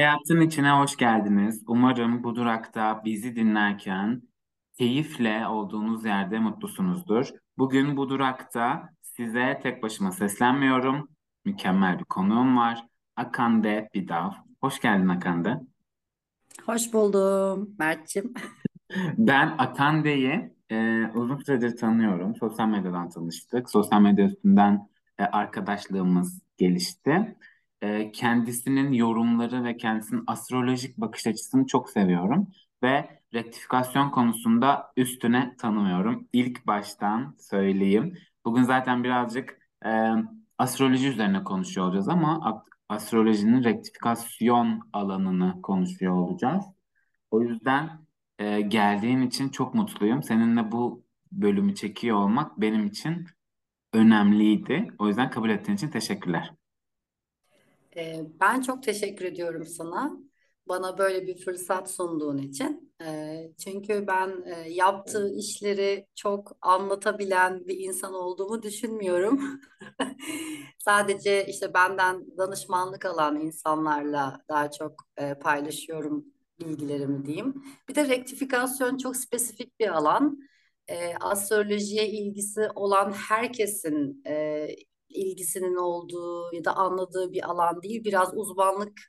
Hayatın içine hoş geldiniz. Umarım bu durakta bizi dinlerken keyifle olduğunuz yerde mutlusunuzdur. Bugün bu durakta size tek başıma seslenmiyorum. Mükemmel bir konuğum var. Akande Bidav. Hoş geldin Akande. Hoş buldum Mert'cim. Ben Akande'yi e, uzun süredir tanıyorum. Sosyal medyadan tanıştık. Sosyal medya üstünden e, arkadaşlığımız gelişti. E, kendisinin yorumları ve kendisinin astrolojik bakış açısını çok seviyorum. Ve rektifikasyon konusunda üstüne tanımıyorum. İlk baştan söyleyeyim. Bugün zaten birazcık e, astroloji üzerine konuşuyor olacağız ama astrolojinin rektifikasyon alanını konuşuyor olacağız. O yüzden e, geldiğin için çok mutluyum. Seninle bu bölümü çekiyor olmak benim için önemliydi. O yüzden kabul ettiğin için teşekkürler. Ee, ben çok teşekkür ediyorum sana. Bana böyle bir fırsat sunduğun için. Ee, çünkü ben e, yaptığı işleri çok anlatabilen bir insan olduğumu düşünmüyorum. Sadece işte benden danışmanlık alan insanlarla daha çok e, paylaşıyorum bilgilerimi diyeyim. Bir de rektifikasyon çok spesifik bir alan. E, astrolojiye ilgisi olan herkesin e, ilgisinin olduğu ya da anladığı bir alan değil. Biraz uzmanlık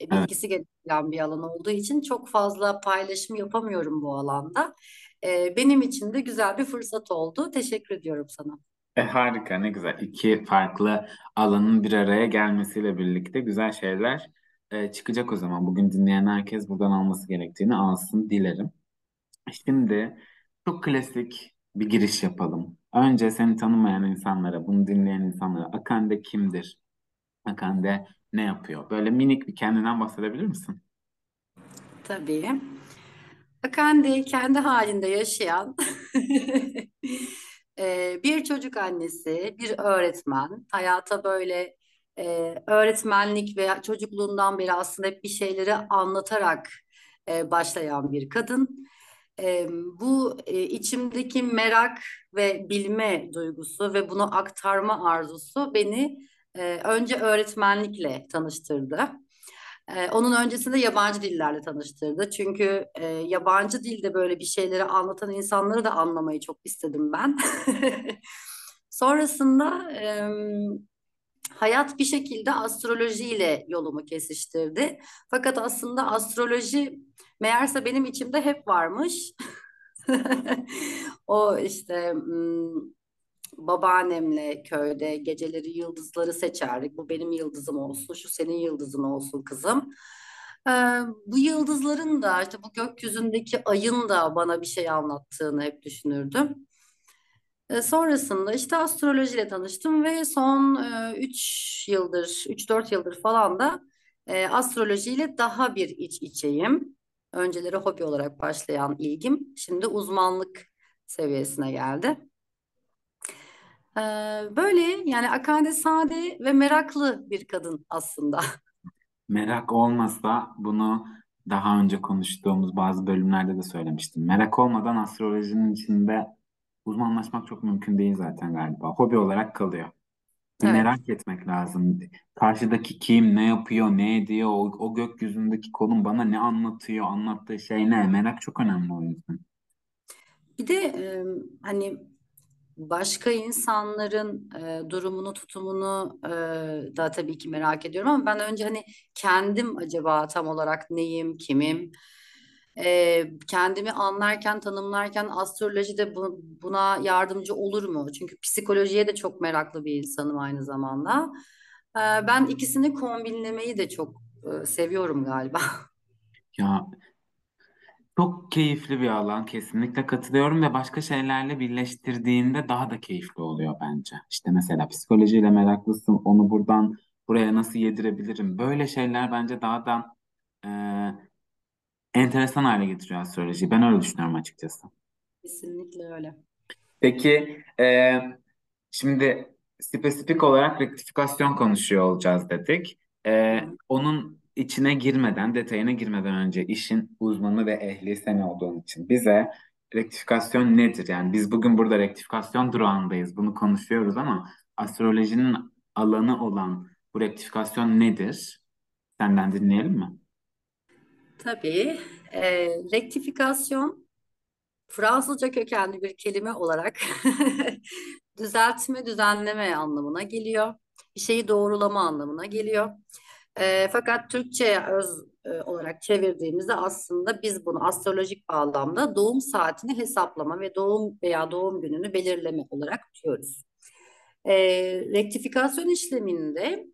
e, bilgisi gerektiren bir alan olduğu için çok fazla paylaşım yapamıyorum bu alanda. E, benim için de güzel bir fırsat oldu. Teşekkür ediyorum sana. E, harika, ne güzel. İki farklı alanın bir araya gelmesiyle birlikte güzel şeyler e, çıkacak o zaman. Bugün dinleyen herkes buradan alması gerektiğini alsın dilerim. Şimdi çok klasik bir giriş yapalım. Önce seni tanımayan insanlara, bunu dinleyen insanlara Akande kimdir? Akande ne yapıyor? Böyle minik bir kendinden bahsedebilir misin? Tabii. Akandi kendi halinde yaşayan e, bir çocuk annesi, bir öğretmen. Hayata böyle e, öğretmenlik veya çocukluğundan beri aslında hep bir şeyleri anlatarak e, başlayan bir kadın. E, bu e, içimdeki merak ve bilme duygusu ve bunu aktarma arzusu beni e, önce öğretmenlikle tanıştırdı. Ee, onun öncesinde yabancı dillerle tanıştırdı. Çünkü e, yabancı dilde böyle bir şeyleri anlatan insanları da anlamayı çok istedim ben. Sonrasında e, hayat bir şekilde astrolojiyle yolumu kesiştirdi. Fakat aslında astroloji meğerse benim içimde hep varmış. O işte babaannemle köyde geceleri yıldızları seçerdik. Bu benim yıldızım olsun, şu senin yıldızın olsun kızım. Ee, bu yıldızların da işte bu gökyüzündeki ayın da bana bir şey anlattığını hep düşünürdüm. Ee, sonrasında işte astrolojiyle tanıştım ve son e, 3 yıldır, üç dört yıldır falan da e, astrolojiyle daha bir iç içeyim. Önceleri hobi olarak başlayan ilgim şimdi uzmanlık seviyesine geldi. Ee, böyle yani Akande sade ve meraklı bir kadın aslında. Merak olmasa bunu daha önce konuştuğumuz bazı bölümlerde de söylemiştim. Merak olmadan astrolojinin içinde uzmanlaşmak çok mümkün değil zaten galiba. Hobi olarak kalıyor. Evet. merak etmek lazım. Karşıdaki kim, ne yapıyor, ne ediyor, o, o gökyüzündeki konum bana ne anlatıyor, anlattığı şey ne? Merak çok önemli o yüzden. Bir de e, hani başka insanların e, durumunu, tutumunu e, da tabii ki merak ediyorum ama ben önce hani kendim acaba tam olarak neyim, kimim? E, kendimi anlarken, tanımlarken astroloji de bu- buna yardımcı olur mu? Çünkü psikolojiye de çok meraklı bir insanım aynı zamanda. E, ben ikisini kombinlemeyi de çok e, seviyorum galiba. Ya çok keyifli bir alan kesinlikle katılıyorum ve başka şeylerle birleştirdiğinde daha da keyifli oluyor bence. İşte mesela psikolojiyle meraklısın, onu buradan buraya nasıl yedirebilirim? Böyle şeyler bence daha da e, enteresan hale getiriyor astrolojiyi. Ben öyle düşünüyorum açıkçası. Kesinlikle öyle. Peki e, şimdi spesifik olarak rektifikasyon konuşuyor olacağız dedik. E, onun içine girmeden, detayına girmeden önce işin uzmanı ve ehli sen olduğun için bize rektifikasyon nedir? Yani biz bugün burada rektifikasyon durağındayız. Bunu konuşuyoruz ama astrolojinin alanı olan bu rektifikasyon nedir? Senden dinleyelim mi? Tabii. E, rektifikasyon Fransızca kökenli bir kelime olarak düzeltme, düzenleme anlamına geliyor. Bir şeyi doğrulama anlamına geliyor. E, fakat Türkçe'ye öz e, olarak çevirdiğimizde aslında biz bunu astrolojik bağlamda doğum saatini hesaplama ve doğum veya doğum gününü belirleme olarak diyoruz. E, rektifikasyon işleminde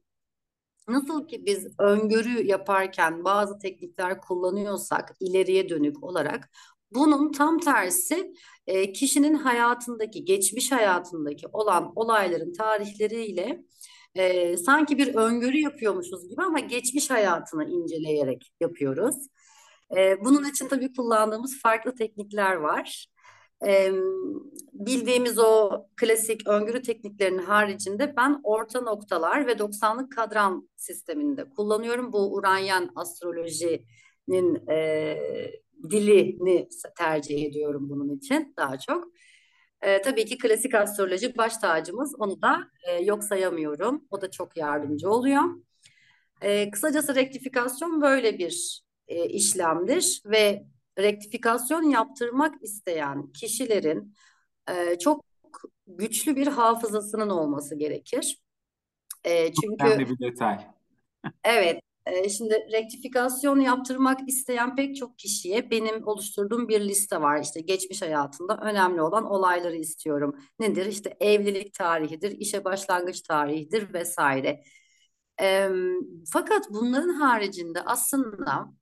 nasıl ki biz öngörü yaparken bazı teknikler kullanıyorsak ileriye dönük olarak bunun tam tersi e, kişinin hayatındaki, geçmiş hayatındaki olan olayların tarihleriyle e, sanki bir öngörü yapıyormuşuz gibi ama geçmiş hayatını inceleyerek yapıyoruz. E, bunun için tabii kullandığımız farklı teknikler var. E, bildiğimiz o klasik öngörü tekniklerinin haricinde ben orta noktalar ve 90'lık kadran sisteminde kullanıyorum. Bu Uranyen astrolojinin e, dilini tercih ediyorum bunun için daha çok. E, tabii ki klasik astroloji baş tacımız. Onu da e, yok sayamıyorum. O da çok yardımcı oluyor. E, kısacası rektifikasyon böyle bir e, işlemdir ve rektifikasyon yaptırmak isteyen kişilerin e, çok güçlü bir hafızasının olması gerekir. E, çünkü önemli bir detay. Evet, e, şimdi rektifikasyon yaptırmak isteyen pek çok kişiye benim oluşturduğum bir liste var. İşte geçmiş hayatında önemli olan olayları istiyorum. Nedir? İşte evlilik tarihidir, işe başlangıç tarihidir vesaire. E, fakat bunların haricinde aslında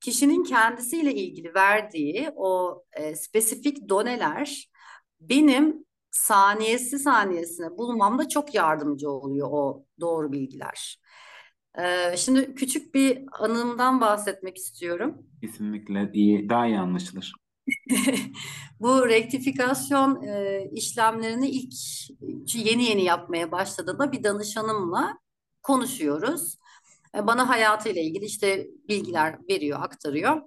kişinin kendisiyle ilgili verdiği o e, spesifik doneler benim saniyesi saniyesine bulmamda çok yardımcı oluyor o doğru bilgiler. Ee, şimdi küçük bir anımdan bahsetmek istiyorum. Kesinlikle iyi, daha iyi anlaşılır. Bu rektifikasyon e, işlemlerini ilk yeni yeni yapmaya başladığımda bir danışanımla konuşuyoruz. E, bana hayatıyla ilgili işte bilgiler veriyor, aktarıyor.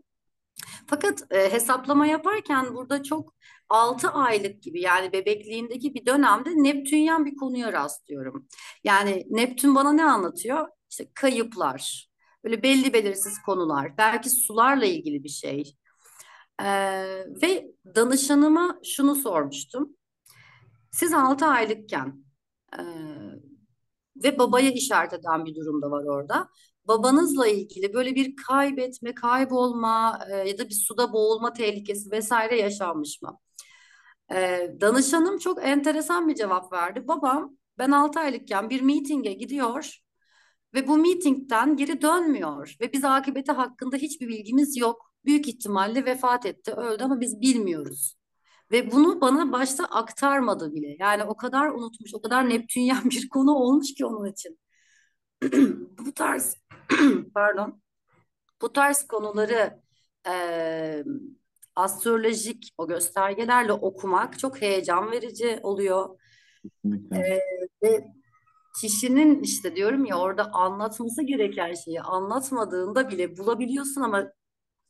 Fakat e, hesaplama yaparken burada çok 6 aylık gibi yani bebekliğindeki bir dönemde Neptünyen bir konuya rastlıyorum. Yani Neptün bana ne anlatıyor? İşte kayıplar, böyle belli belirsiz konular, belki sularla ilgili bir şey. Ee, ve danışanıma şunu sormuştum. Siz 6 aylıkken e, ve babaya işaret eden bir durum da var orada. Babanızla ilgili böyle bir kaybetme, kaybolma e, ya da bir suda boğulma tehlikesi vesaire yaşanmış mı? E, danışanım çok enteresan bir cevap verdi. Babam ben 6 aylıkken bir mitinge gidiyor ve bu meetingden geri dönmüyor ve biz akıbeti hakkında hiçbir bilgimiz yok. Büyük ihtimalle vefat etti, öldü ama biz bilmiyoruz. Ve bunu bana başta aktarmadı bile. Yani o kadar unutmuş, o kadar Neptünyen bir konu olmuş ki onun için. bu tarz pardon bu tarz konuları e, astrolojik o göstergelerle okumak çok heyecan verici oluyor. E, ve kişinin işte diyorum ya orada anlatması gereken şeyi anlatmadığında bile bulabiliyorsun ama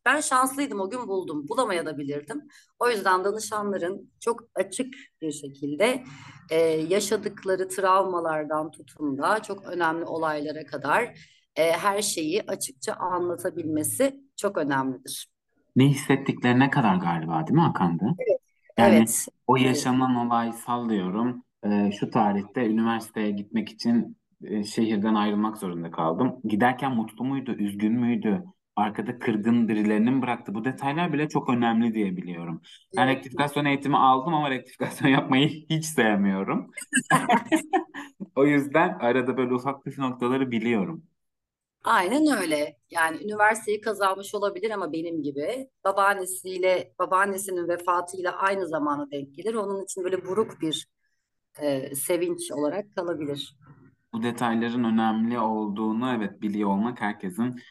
ben şanslıydım o gün buldum. Bulamaya da bilirdim. O yüzden danışanların çok açık bir şekilde e, yaşadıkları travmalardan tutun da çok önemli olaylara kadar e, her şeyi açıkça anlatabilmesi çok önemlidir. Ne hissettiklerine kadar galiba değil mi Hakan'da? Evet. Yani evet. o yaşanan olay sallıyorum e, şu tarihte üniversiteye gitmek için e, şehirden ayrılmak zorunda kaldım. Giderken mutlu muydu, üzgün müydü? Arkada kırgın birilerini mi bıraktı? Bu detaylar bile çok önemli diye biliyorum. Ben evet. rektifikasyon eğitimi aldım ama rektifikasyon yapmayı hiç sevmiyorum. O yüzden arada böyle ufak püf noktaları biliyorum. Aynen öyle. Yani üniversiteyi kazanmış olabilir ama benim gibi babaannesiyle babaannesinin vefatıyla aynı zamana denk gelir. Onun için böyle buruk bir e, sevinç olarak kalabilir. Bu detayların önemli olduğunu evet biliyor olmak herkesin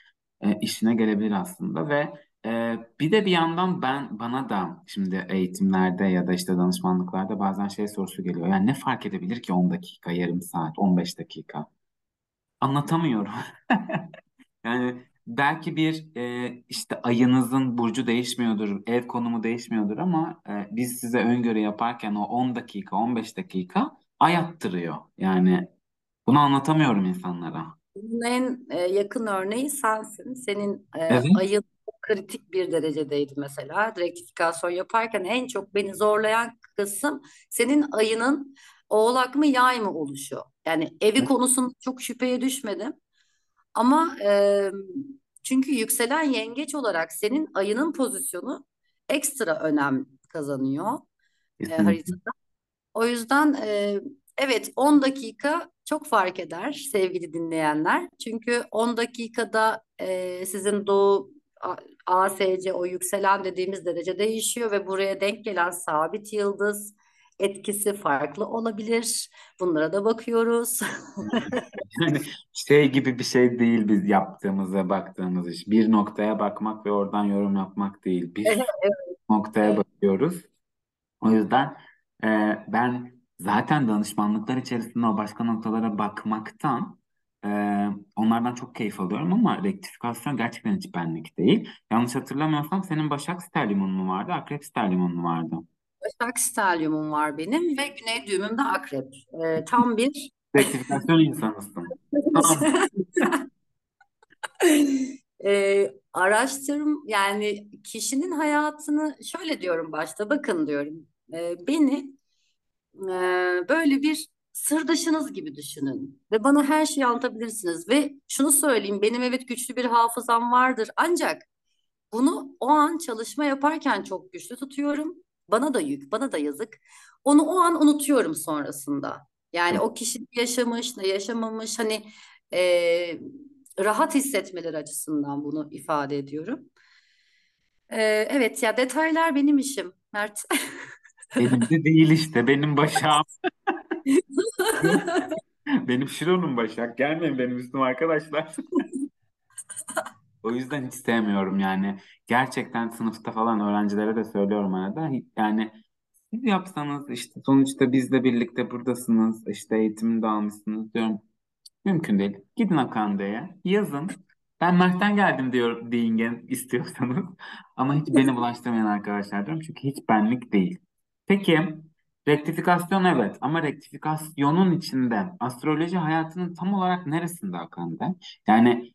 e, işine gelebilir aslında ve e, bir de bir yandan ben bana da şimdi eğitimlerde ya da işte danışmanlıklarda bazen şey sorusu geliyor. Yani ne fark edebilir ki 10 dakika, yarım saat, 15 dakika? Anlatamıyorum. Yani belki bir e, işte ayınızın burcu değişmiyordur, ev konumu değişmiyordur ama e, biz size öngörü yaparken o 10 dakika, 15 dakika ay attırıyor. Yani bunu anlatamıyorum insanlara. Bunun en e, yakın örneği sensin. Senin e, Evet. ayın kritik bir derecedeydi mesela. Rektifikasyon yaparken en çok beni zorlayan kısım senin ayının oğlak mı yay mı oluşu. Yani evi konusunda çok şüpheye düşmedim. Ama e, çünkü yükselen yengeç olarak senin ayının pozisyonu ekstra önem kazanıyor e, Kesinlikle. haritada. O yüzden e, evet 10 dakika çok fark eder sevgili dinleyenler. Çünkü 10 dakikada e, sizin doğu ASC o yükselen dediğimiz derece değişiyor ve buraya denk gelen sabit yıldız etkisi farklı olabilir. Bunlara da bakıyoruz. Yani şey gibi bir şey değil biz yaptığımıza baktığımız iş. Bir noktaya bakmak ve oradan yorum yapmak değil. Bir Evet, noktaya bakıyoruz. O yüzden e, ben zaten danışmanlıklar içerisinde o başka noktalara bakmaktan e, onlardan çok keyif alıyorum ama rektifikasyon gerçekten hiç benlik değil. Yanlış hatırlamıyorsam senin Başak Sterlimon'un mu vardı, Akrep Sterlimon'un mu vardı? Başak Stelyumum var benim ve Güney düğümüm de Akrep. Ee, tam bir Rektifikasyon insanısın. Ee, araştırım yani kişinin hayatını şöyle diyorum başta bakın diyorum Ee, beni e, böyle bir sırdaşınız gibi düşünün ve bana her şeyi anlatabilirsiniz ve şunu söyleyeyim benim evet güçlü bir hafızam vardır ancak bunu o an çalışma yaparken çok güçlü tutuyorum bana da yük bana da yazık onu o an unutuyorum sonrasında yani o kişi yaşamış ne yaşamamış hani e, rahat hissetmeleri açısından bunu ifade ediyorum. E, evet ya detaylar benim işim Mert. benim de değil işte. Benim Başak'ım. Benim Şiron'um Başak. Gelmeyin benim üstüme arkadaşlar. O yüzden hiç sevmiyorum yani. Gerçekten sınıfta falan öğrencilere de söylüyorum arada. Yani siz yapsanız işte sonuçta bizle birlikte buradasınız. işte eğitimini de almışsınız diyorum. Mümkün değil. Gidin Akande'ye yazın. Ben Mert'ten geldim diyor deyin istiyorsanız. Ama hiç beni bulaştırmayın arkadaşlar diyorum. Çünkü hiç benlik değil. Peki rektifikasyon evet ama rektifikasyonun içinde astroloji hayatının tam olarak neresinde Akande? Yani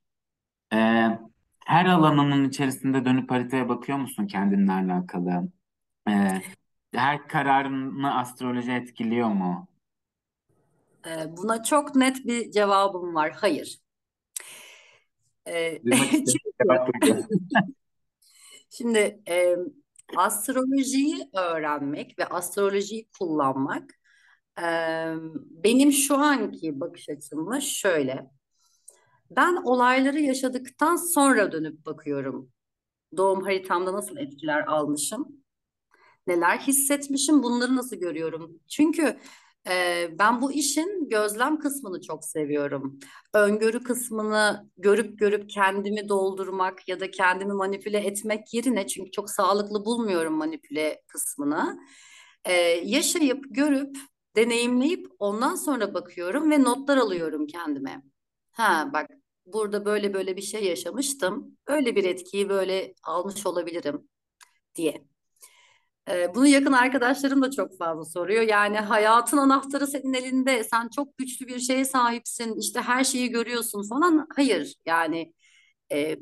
e, her alanının içerisinde dönüp haritaya bakıyor musun kendinle alakalı? E, her kararını astroloji etkiliyor mu? E, buna çok net bir cevabım var. Hayır. E, çünkü şimdi e, astrolojiyi öğrenmek ve astrolojiyi kullanmak e, benim şu anki bakış açımla şöyle. Ben olayları yaşadıktan sonra dönüp bakıyorum. Doğum haritamda nasıl etkiler almışım, neler hissetmişim, bunları nasıl görüyorum. Çünkü e, ben bu işin gözlem kısmını çok seviyorum. Öngörü kısmını görüp görüp kendimi doldurmak ya da kendimi manipüle etmek yerine çünkü çok sağlıklı bulmuyorum manipüle kısmını. E, yaşayıp, görüp, deneyimleyip ondan sonra bakıyorum ve notlar alıyorum kendime. Ha bak burada böyle böyle bir şey yaşamıştım. Öyle bir etkiyi böyle almış olabilirim diye. Ee, bunu yakın arkadaşlarım da çok fazla soruyor. Yani hayatın anahtarı senin elinde. Sen çok güçlü bir şeye sahipsin. İşte her şeyi görüyorsun falan. Hayır yani e,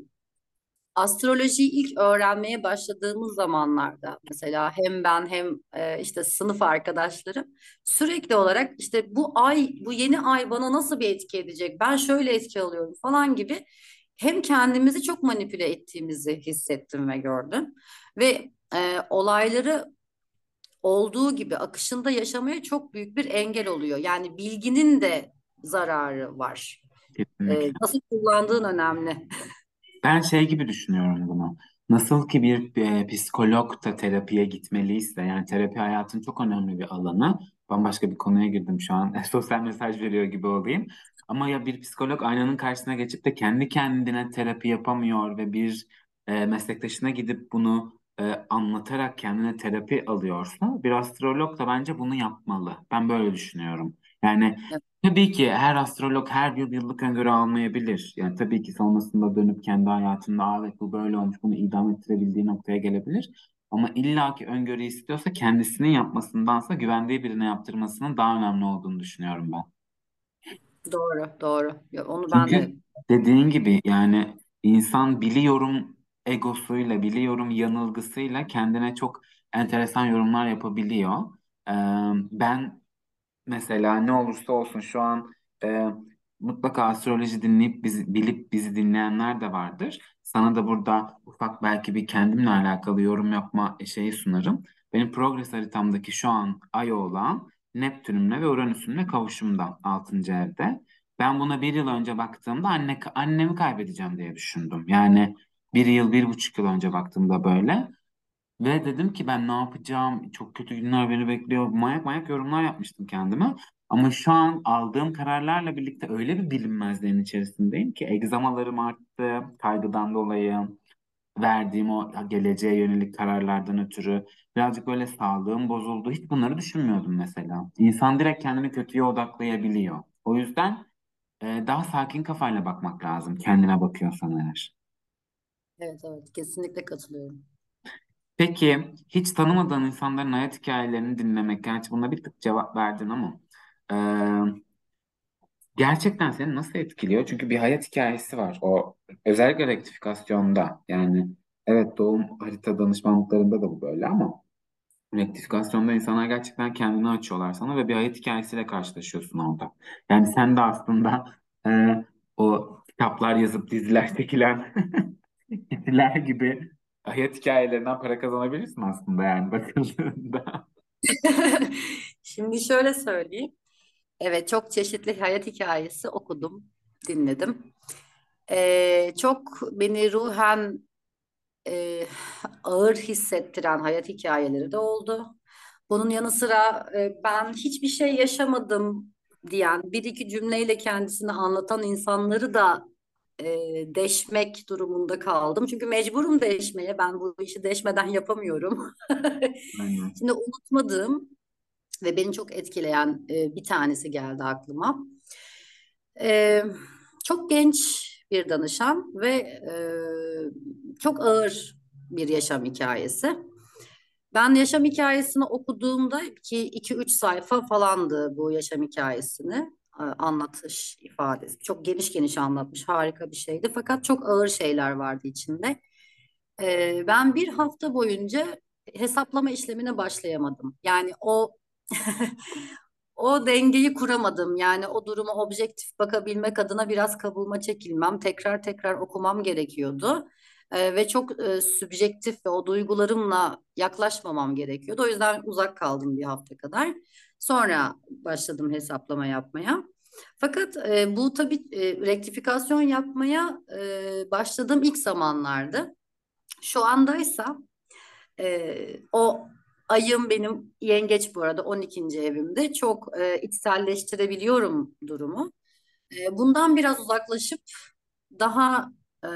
astrolojiyi ilk öğrenmeye başladığımız zamanlarda mesela hem ben hem e, işte sınıf arkadaşlarım sürekli olarak işte bu ay bu yeni ay bana nasıl bir etki edecek? Ben şöyle etki alıyorum falan gibi hem kendimizi çok manipüle ettiğimizi hissettim ve gördüm ve e, olayları olduğu gibi akışında yaşamaya çok büyük bir engel oluyor. Yani bilginin de zararı var. E, Kesinlikle. nasıl kullandığın önemli. Ben şey gibi düşünüyorum bunu. Nasıl ki bir e, psikolog da terapiye gitmeliyse, yani terapi hayatın çok önemli bir alanı. Bambaşka bir konuya girdim şu an. Sosyal mesaj veriyor gibi olayım. Ama ya bir psikolog aynanın karşısına geçip de kendi kendine terapi yapamıyor ve bir e, meslektaşına gidip bunu e, anlatarak kendine terapi alıyorsa, bir astrolog da bence bunu yapmalı. Ben böyle düşünüyorum. Yani Tabii ki her astrolog her yıl yıllık öngörü almayabilir. Yani tabii ki sonrasında dönüp kendi hayatında evet bu böyle olmuş bunu idam ettirebildiği noktaya gelebilir. Ama illaki öngörü istiyorsa kendisinin yapmasındansa güvendiği birine yaptırmasının daha önemli olduğunu düşünüyorum ben. Doğru, doğru. Ya onu ben de dediğin gibi yani insan biliyorum egosuyla biliyorum yanılgısıyla kendine çok enteresan yorumlar yapabiliyor. Ee, ben mesela ne olursa olsun şu an e, mutlaka astroloji dinleyip bizi, bilip bizi dinleyenler de vardır. Sana da burada ufak belki bir kendimle alakalı yorum yapma şeyi sunarım. Benim progres haritamdaki şu an ay olan Neptünümle ve Uranüsümle kavuşumda 6. evde. Ben buna bir yıl önce baktığımda anne, annemi kaybedeceğim diye düşündüm. Yani bir yıl, bir buçuk yıl önce baktığımda böyle. Ve dedim ki ben ne yapacağım? Çok kötü günler beni bekliyor. Manyak manyak yorumlar yapmıştım kendime. Ama şu an aldığım kararlarla birlikte öyle bir bilinmezliğin içerisindeyim ki egzamalarım arttı kaygıdan dolayı. Verdiğim o geleceğe yönelik kararlardan ötürü birazcık böyle sağlığım bozuldu. Hiç bunları düşünmüyordum mesela. İnsan direkt kendini kötüye odaklayabiliyor. O yüzden daha sakin kafayla bakmak lazım kendine bakıyorsan eğer. Evet evet kesinlikle katılıyorum. Peki hiç tanımadığın insanların hayat hikayelerini dinlemek, gerçi buna bir tık cevap verdin ama e, gerçekten seni nasıl etkiliyor? Çünkü bir hayat hikayesi var. O özellikle rektifikasyonda yani evet doğum harita danışmanlıklarında da bu böyle ama rektifikasyonda insanlar gerçekten kendini açıyorlar sana ve bir hayat hikayesiyle karşılaşıyorsun orada. Yani sen de aslında e, o kitaplar yazıp diziler çekilen kişiler gibi hayat hikayelerinden para kazanabilirsin aslında yani bakıldığında. Şimdi şöyle söyleyeyim. Evet çok çeşitli hayat hikayesi okudum, dinledim. Ee, çok beni ruhen e, ağır hissettiren hayat hikayeleri de oldu. Bunun yanı sıra e, ben hiçbir şey yaşamadım diyen bir iki cümleyle kendisini anlatan insanları da e, deşmek durumunda kaldım. Çünkü mecburum deşmeye. Ben bu işi deşmeden yapamıyorum. Şimdi unutmadığım ve beni çok etkileyen e, bir tanesi geldi aklıma. E, çok genç bir danışan ve e, çok ağır bir yaşam hikayesi. Ben yaşam hikayesini okuduğumda ki 2-3 sayfa falandı bu yaşam hikayesini anlatış ifadesi. Çok geniş geniş anlatmış, harika bir şeydi. Fakat çok ağır şeyler vardı içinde. Ben bir hafta boyunca hesaplama işlemine başlayamadım. Yani o o dengeyi kuramadım. Yani o duruma objektif bakabilmek adına biraz kabuğuma çekilmem, tekrar tekrar okumam gerekiyordu. Ee, ve çok e, sübjektif ve o duygularımla yaklaşmamam gerekiyordu. O yüzden uzak kaldım bir hafta kadar. Sonra başladım hesaplama yapmaya. Fakat e, bu tabii e, rektifikasyon yapmaya e, başladığım ilk zamanlardı. Şu andaysa e, o ayım benim yengeç bu arada 12. evimde çok e, içselleştirebiliyorum durumu. E, bundan biraz uzaklaşıp daha e,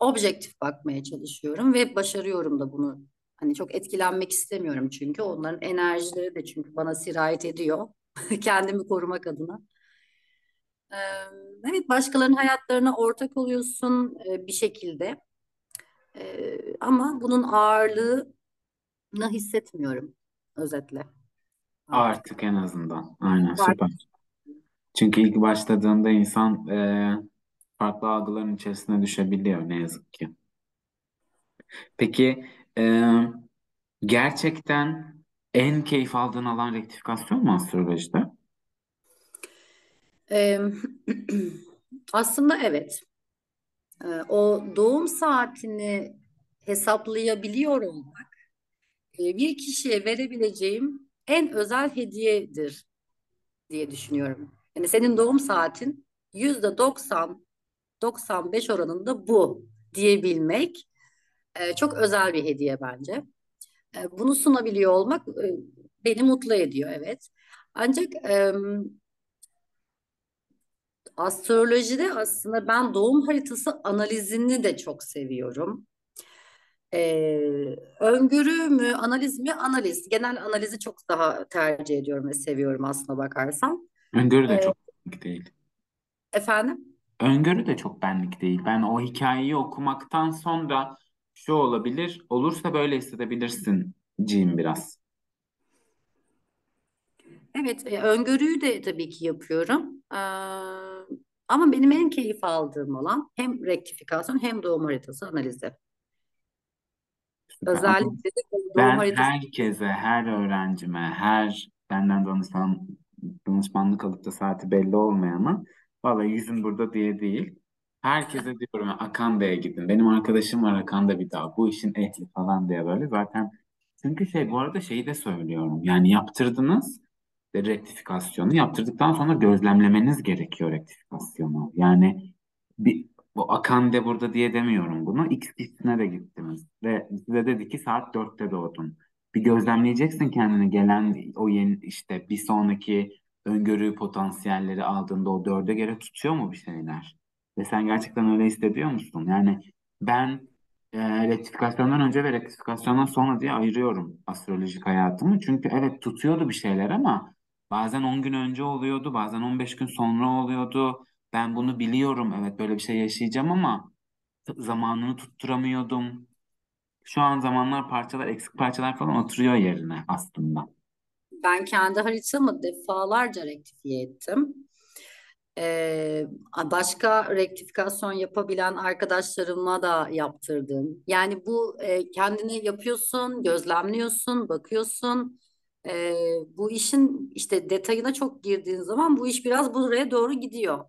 objektif bakmaya çalışıyorum ve başarıyorum da bunu. Hani çok etkilenmek istemiyorum çünkü onların enerjileri de çünkü bana sirayet ediyor. Kendimi korumak adına. Ee, evet başkalarının hayatlarına ortak oluyorsun e, bir şekilde. Ee, ama bunun ağırlığını hissetmiyorum özetle. Artık. Artık en azından. Aynen süper. Çünkü ilk başladığında insan e, farklı algıların içerisine düşebiliyor ne yazık ki. Peki gerçekten en keyif aldığın alan rektifikasyon mu astrolojide? Ee, aslında evet. Ee, o doğum saatini hesaplayabiliyor olmak e, bir kişiye verebileceğim en özel hediyedir diye düşünüyorum. Yani senin doğum saatin yüzde 90 95 oranında bu diyebilmek e, çok özel bir hediye bence. E, bunu sunabiliyor olmak e, beni mutlu ediyor evet. Ancak e, astrolojide aslında ben doğum haritası analizini de çok seviyorum. Ee, öngörü mü, analiz mi? Analiz. Genel analizi çok daha tercih ediyorum ve seviyorum aslına bakarsan. Öngörü de Ee, çok benlik değil. efendim? Öngörü de çok benlik değil. Ben o hikayeyi okumaktan sonra şu olabilir, olursa böyle hissedebilirsin cim biraz. Evet, e, öngörüyü de tabii ki yapıyorum. Ee, Ama benim en keyif aldığım olan hem rektifikasyon hem doğum haritası analizi. Süper. Ama Özellikle de doğum ben haritası herkese, her öğrencime, her benden danışan, danışmanlık alıp da saati belli olmayana vallahi yüzüm burada diye değil. Herkese diyorum Akanda'ya gidin. Benim arkadaşım var Akanda bir daha. Bu işin ehli falan diye böyle. Zaten çünkü şey bu arada şeyi de söylüyorum. Yani yaptırdınız de rektifikasyonu. Yaptırdıktan sonra gözlemlemeniz gerekiyor rektifikasyonu. Yani bir, bu Akande burada diye demiyorum bunu. X pistine de gittiniz. Ve size dedi ki saat dörtte doğdun. Bir gözlemleyeceksin kendini gelen o yeni işte bir sonraki öngörü potansiyelleri aldığında o dörde göre tutuyor mu bir şeyler? Ve sen gerçekten öyle hissediyor musun? Yani ben e, rektifikasyondan önce ve rektifikasyondan sonra diye ayırıyorum astrolojik hayatımı. Çünkü evet tutuyordu bir şeyler ama bazen 10 gün önce oluyordu, bazen 15 gün sonra oluyordu. Ben bunu biliyorum, evet böyle bir şey yaşayacağım ama zamanını tutturamıyordum. Şu an zamanlar parçalar, eksik parçalar falan oturuyor yerine aslında. ben kendi haritamı defalarca rektifiye ettim. Ee, başka rektifikasyon yapabilen arkadaşlarıma da yaptırdım. Yani bu e, kendini yapıyorsun, gözlemliyorsun, bakıyorsun. Ee, bu işin işte detayına çok girdiğin zaman bu iş biraz buraya doğru gidiyor.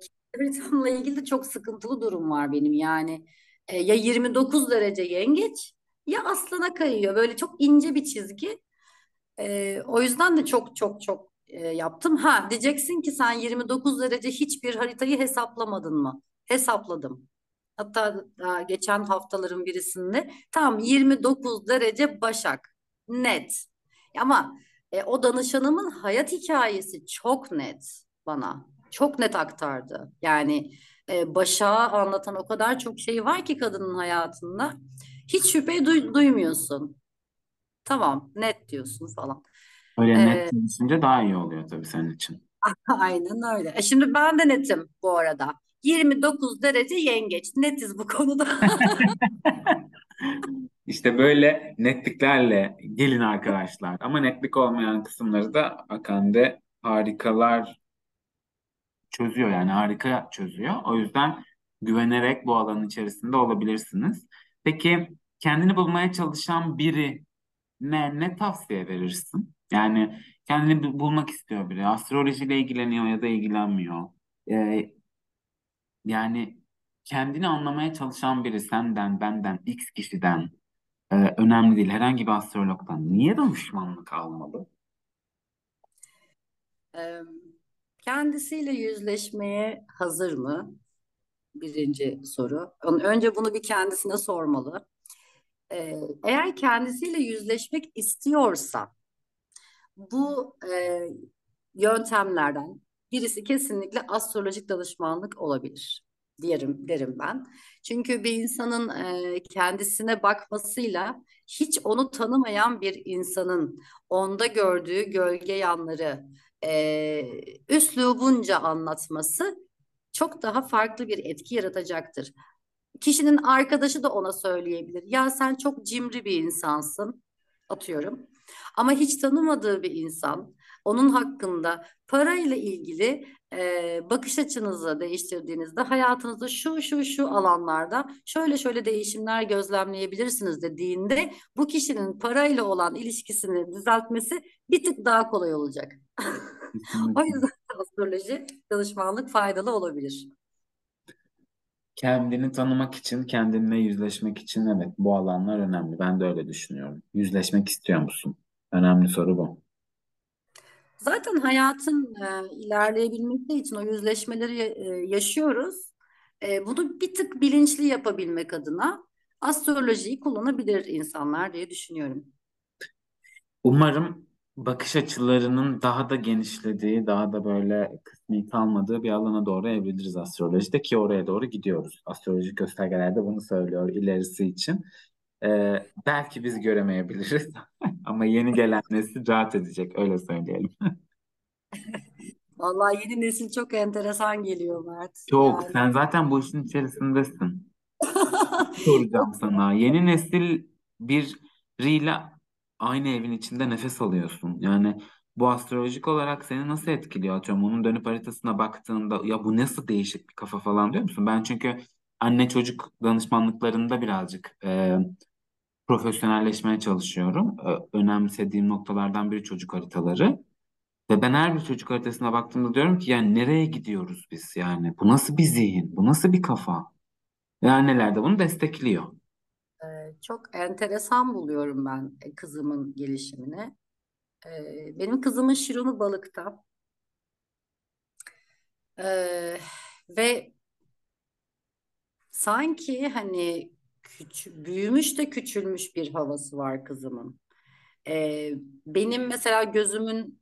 Kendi haritamla ilgili de çok sıkıntılı durum var benim. Yani e, ya 29 derece yengeç ya aslana kayıyor. Böyle çok ince bir çizgi. Ee, o yüzden de çok çok çok e, yaptım. Ha diyeceksin ki sen 29 derece hiçbir haritayı hesaplamadın mı? Hesapladım. Hatta daha geçen haftaların birisinde tam 29 derece Başak. Net. Ama e, o danışanımın hayat hikayesi çok net bana. Çok net aktardı. Yani e, Başak'ı anlatan o kadar çok şey var ki kadının hayatında. Hiç şüphe duy- duymuyorsun. Tamam, net diyorsun falan. Öyle net Ee, çalışınca daha iyi oluyor tabii senin için. aynen öyle. E şimdi ben de netim bu arada. 29 derece yengeç. Netiz bu konuda. İşte böyle netliklerle gelin arkadaşlar. Ama netlik olmayan kısımları da Akande harikalar çözüyor yani harika çözüyor. O yüzden güvenerek bu alanın içerisinde olabilirsiniz. Peki kendini bulmaya çalışan biri ne ne tavsiye verirsin? Yani kendini bu- bulmak istiyor biri. Astrolojiyle ilgileniyor ya da ilgilenmiyor. Ee, yani kendini anlamaya çalışan biri senden, benden, X kişiden e, önemli değil. Herhangi bir astrologdan. Niye danışmanlık almalı? Kendisiyle yüzleşmeye hazır mı? Birinci soru. Önce bunu bir kendisine sormalı. Ee, eğer kendisiyle yüzleşmek istiyorsa bu e, yöntemlerden birisi kesinlikle astrolojik danışmanlık olabilir diyelim derim ben. Çünkü bir insanın e, kendisine bakmasıyla hiç onu tanımayan bir insanın onda gördüğü gölge yanları e, üslubunca anlatması çok daha farklı bir etki yaratacaktır. Kişinin arkadaşı da ona söyleyebilir. Ya sen çok cimri bir insansın, atıyorum. Ama hiç tanımadığı bir insan onun hakkında parayla ilgili e, bakış açınızı değiştirdiğinizde hayatınızda şu şu şu alanlarda şöyle şöyle değişimler gözlemleyebilirsiniz dediğinde bu kişinin parayla olan ilişkisini düzeltmesi bir tık daha kolay olacak. O yüzden astroloji danışmanlık faydalı olabilir. Kendini tanımak için, kendinle yüzleşmek için evet bu alanlar önemli. Ben de öyle düşünüyorum. Yüzleşmek istiyor musun? Önemli soru bu. Zaten hayatın e, ilerleyebilmesi için o yüzleşmeleri e, yaşıyoruz. E, bunu bir tık bilinçli yapabilmek adına astrolojiyi kullanabilir insanlar diye düşünüyorum. Umarım bakış açılarının daha da genişlediği, daha da böyle kısmi kalmadığı bir alana doğru evriliriz astrolojide ki oraya doğru gidiyoruz. Astrolojik göstergeler de bunu söylüyor ilerisi için. Ee, belki biz göremeyebiliriz ama yeni gelen nesil rahat edecek öyle söyleyelim. Vallahi yeni nesil çok enteresan geliyor Mert. Çok. Yani Sen zaten bu işin içerisindesin. Soracağım sana. Yeni nesil biriyle aynı evin içinde nefes alıyorsun. Yani bu astrolojik olarak seni nasıl etkiliyor? Atıyorum onun dönüp haritasına baktığında ya bu nasıl değişik bir kafa falan diyor musun? Ben çünkü anne çocuk danışmanlıklarında birazcık e, profesyonelleşmeye çalışıyorum. Ö- önemsediğim noktalardan biri çocuk haritaları. Ve ben her bir çocuk haritasına baktığımda diyorum ki yani nereye gidiyoruz biz yani? Bu nasıl bir zihin? Bu nasıl bir kafa? Ve anneler de bunu destekliyor. Çok enteresan buluyorum ben e, kızımın gelişimini. Ee, benim kızımın Şiron'u balıkta. Ee, ve sanki hani küçük, büyümüş de küçülmüş bir havası var kızımın. Benim mesela gözümün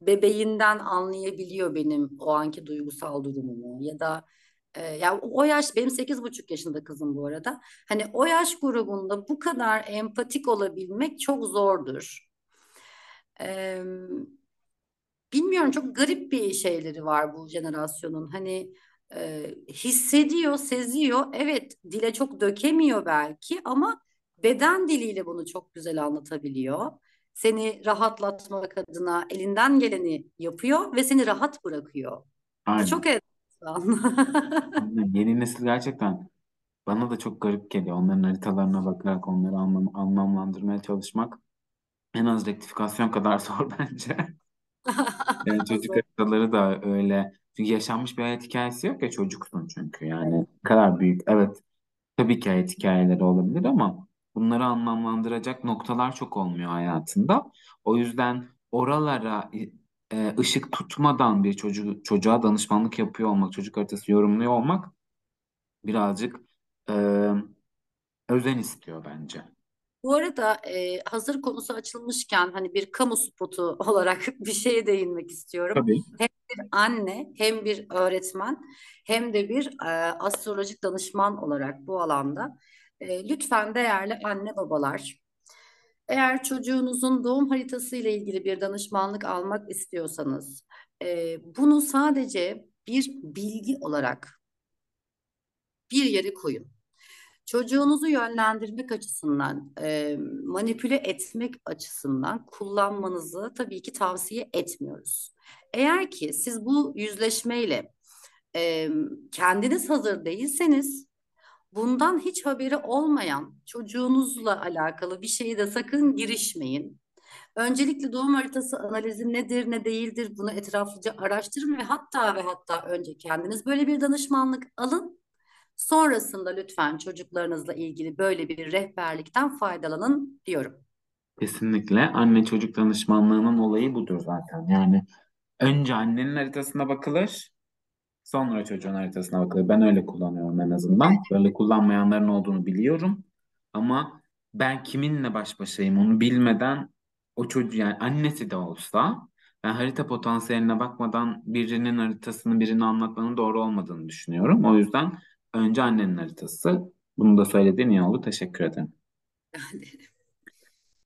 bebeğinden anlayabiliyor benim o anki duygusal durumumu ya da e, ya o yaş benim sekiz buçuk yaşında kızım bu arada. Hani o yaş grubunda bu kadar empatik olabilmek çok zordur. Ee, bilmiyorum çok garip bir şeyleri var bu jenerasyonun. Hani e, hissediyor, seziyor. Evet, dile çok dökemiyor belki ama beden diliyle bunu çok güzel anlatabiliyor. Seni rahatlatmak adına elinden geleni yapıyor ve seni rahat bırakıyor. Aynen. çok enteresan. Aynen. Yeni nesil gerçekten bana da çok garip geliyor. Onların haritalarına bakarak onları anlam anlamlandırmaya çalışmak en az rektifikasyon kadar zor bence. Yani çocuk haritaları da öyle. Çünkü yaşanmış bir hayat hikayesi yok ya çocuksun çünkü yani ne kadar büyük. Evet tabii ki hayat hikayeleri olabilir ama bunları anlamlandıracak noktalar çok olmuyor hayatında. O yüzden oralara e, ışık tutmadan bir çocuğu, çocuğa danışmanlık yapıyor olmak, çocuk haritası yorumluyor olmak birazcık e, özen istiyor bence. Bu arada e, hazır konusu açılmışken hani bir kamu spotu olarak bir şeye değinmek istiyorum. Tabii. Hem bir anne, hem bir öğretmen, hem de bir e, astrolojik danışman olarak bu alanda e, lütfen değerli anne babalar, eğer çocuğunuzun doğum haritası ile ilgili bir danışmanlık almak istiyorsanız, e, bunu sadece bir bilgi olarak bir yere koyun. Çocuğunuzu yönlendirmek açısından, e, manipüle etmek açısından kullanmanızı tabii ki tavsiye etmiyoruz. Eğer ki siz bu yüzleşmeyle e, kendiniz hazır değilseniz, bundan hiç haberi olmayan çocuğunuzla alakalı bir şeyi de sakın girişmeyin. Öncelikle doğum haritası analizi nedir, ne değildir bunu etraflıca araştırın ve hatta ve hatta önce kendiniz böyle bir danışmanlık alın. Sonrasında lütfen çocuklarınızla ilgili böyle bir rehberlikten faydalanın diyorum. Kesinlikle anne çocuk danışmanlığının olayı budur zaten. Yani önce annenin haritasına bakılır, sonra çocuğun haritasına bakılır. Ben öyle kullanıyorum en azından. Böyle kullanmayanların olduğunu biliyorum. Ama ben kiminle baş başayım onu bilmeden o çocuğu yani annesi de olsa ben harita potansiyeline bakmadan birinin haritasını birine anlatmanın doğru olmadığını düşünüyorum. O yüzden önce annenin haritası. Bunu da söylediğin iyi oldu. Teşekkür ederim.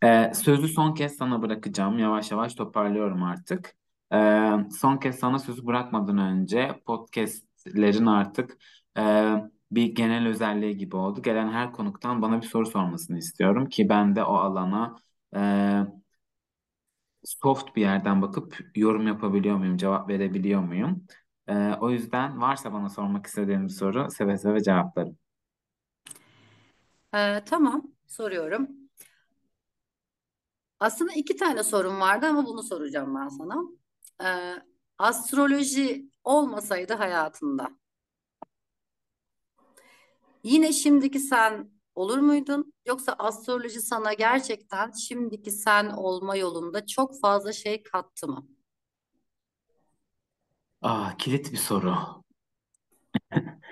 Ee, sözü son kez sana bırakacağım. Yavaş yavaş toparlıyorum artık. Ee, son kez sana sözü bırakmadan önce podcastlerin artık e, bir genel özelliği gibi oldu. Gelen her konuktan bana bir soru sormasını istiyorum ki ben de o alana e, soft bir yerden bakıp yorum yapabiliyor muyum, cevap verebiliyor muyum? E, o yüzden varsa bana sormak istediğin bir soru seve seve cevaplarım. Ee, tamam, soruyorum. Aslında iki tane sorum vardı ama bunu soracağım ben sana. Ee, astroloji olmasaydı hayatında yine şimdiki sen olur muydun? Yoksa astroloji sana gerçekten şimdiki sen olma yolunda çok fazla şey kattı mı? Aa, kilit bir soru.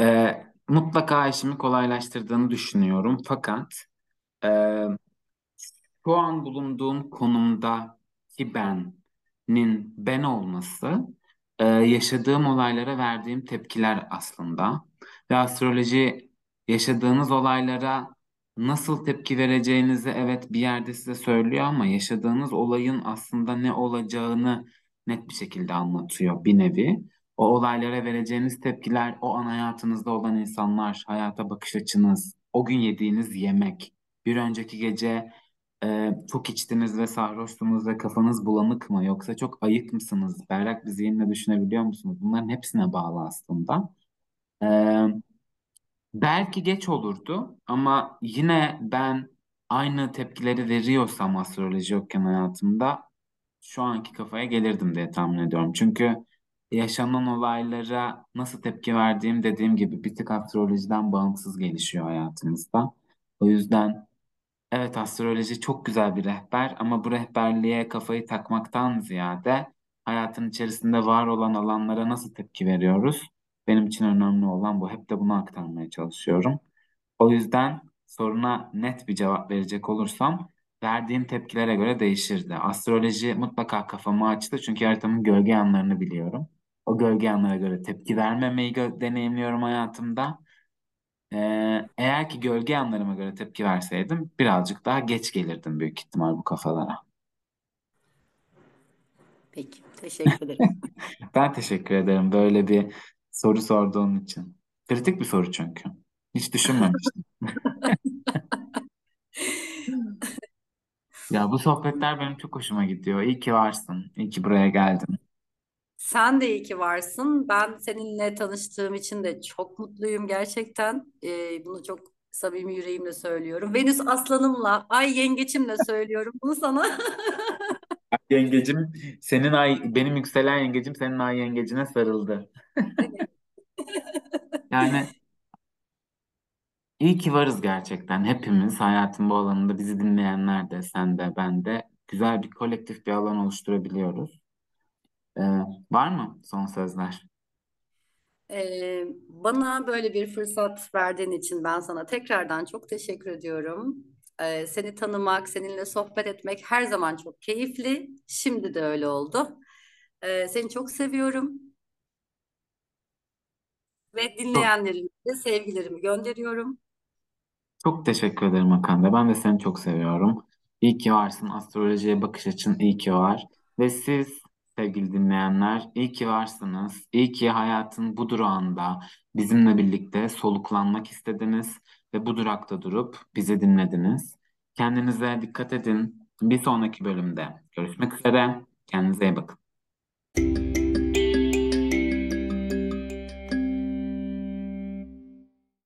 E, mutlaka işimi kolaylaştırdığını düşünüyorum. Fakat e, şu an bulunduğum konumdaki benin ben olması, e, yaşadığım olaylara verdiğim tepkiler aslında. Ve astroloji yaşadığınız olaylara nasıl tepki vereceğinizi evet bir yerde size söylüyor ama yaşadığınız olayın aslında ne olacağını net bir şekilde anlatıyor bir nevi. O olaylara vereceğiniz tepkiler, o an hayatınızda olan insanlar, hayata bakış açınız, o gün yediğiniz yemek, bir önceki gece e, çok içtiniz ve sarhoştunuz ve kafanız bulanık mı yoksa çok ayık mısınız? Berrak bir zihinle düşünebiliyor musunuz? Bunların hepsine bağlı aslında. E, belki geç olurdu ama yine ben aynı tepkileri veriyorsam astroloji yokken hayatımda şu anki kafaya gelirdim diye tahmin ediyorum. Çünkü yaşanan olaylara nasıl tepki verdiğim dediğim gibi bir tık astrolojiden bağımsız gelişiyor hayatımızda. O yüzden evet astroloji çok güzel bir rehber ama bu rehberliğe kafayı takmaktan ziyade hayatın içerisinde var olan alanlara nasıl tepki veriyoruz? Benim için önemli olan bu. Hep de bunu aktarmaya çalışıyorum. O yüzden soruna net bir cevap verecek olursam verdiğim tepkilere göre değişirdi. Astroloji mutlaka kafamı açtı çünkü haritamın gölge yanlarını biliyorum. O gölge yanlara göre tepki vermemeyi gö- deneyimliyorum hayatımda. Ee, eğer ki gölge yanlarıma göre tepki verseydim birazcık daha geç gelirdim büyük ihtimal bu kafalara. Peki, teşekkür ederim. Ben teşekkür ederim böyle bir soru sorduğun için. Kritik bir soru çünkü. Hiç düşünmemiştim. Ya bu sohbetler benim çok hoşuma gidiyor. İyi ki varsın. İyi ki buraya geldin. Sen de iyi ki varsın. Ben seninle tanıştığım için de çok mutluyum gerçekten. Ee, bunu çok samimi yüreğimle söylüyorum. Venüs Aslanımla, Ay Yengeçimle söylüyorum bunu sana. Yengecim senin ay benim yükselen yengecim senin ay yengecine sarıldı. Yani iyi ki varız gerçekten. Hepimiz hayatın bu alanında bizi dinleyenler de sen de ben de güzel bir kolektif bir alan oluşturabiliyoruz. Ee, var mı son sözler? Ee, bana böyle bir fırsat verdiğin için ben sana tekrardan çok teşekkür ediyorum. Ee, seni tanımak, seninle sohbet etmek her zaman çok keyifli. Şimdi de öyle oldu. Ee, seni çok seviyorum ve Çok, dinleyenlerime de sevgilerimi gönderiyorum. çok teşekkür ederim Hakan Ben de seni çok seviyorum. İyi ki varsın. Astrolojiye bakış açın iyi ki var. Ve siz sevgili dinleyenler iyi ki varsınız. İyi ki hayatın bu durağında bizimle birlikte soluklanmak istediniz ve bu durakta durup bizi dinlediniz. Kendinize dikkat edin. Bir sonraki bölümde görüşmek üzere. Kendinize iyi bakın.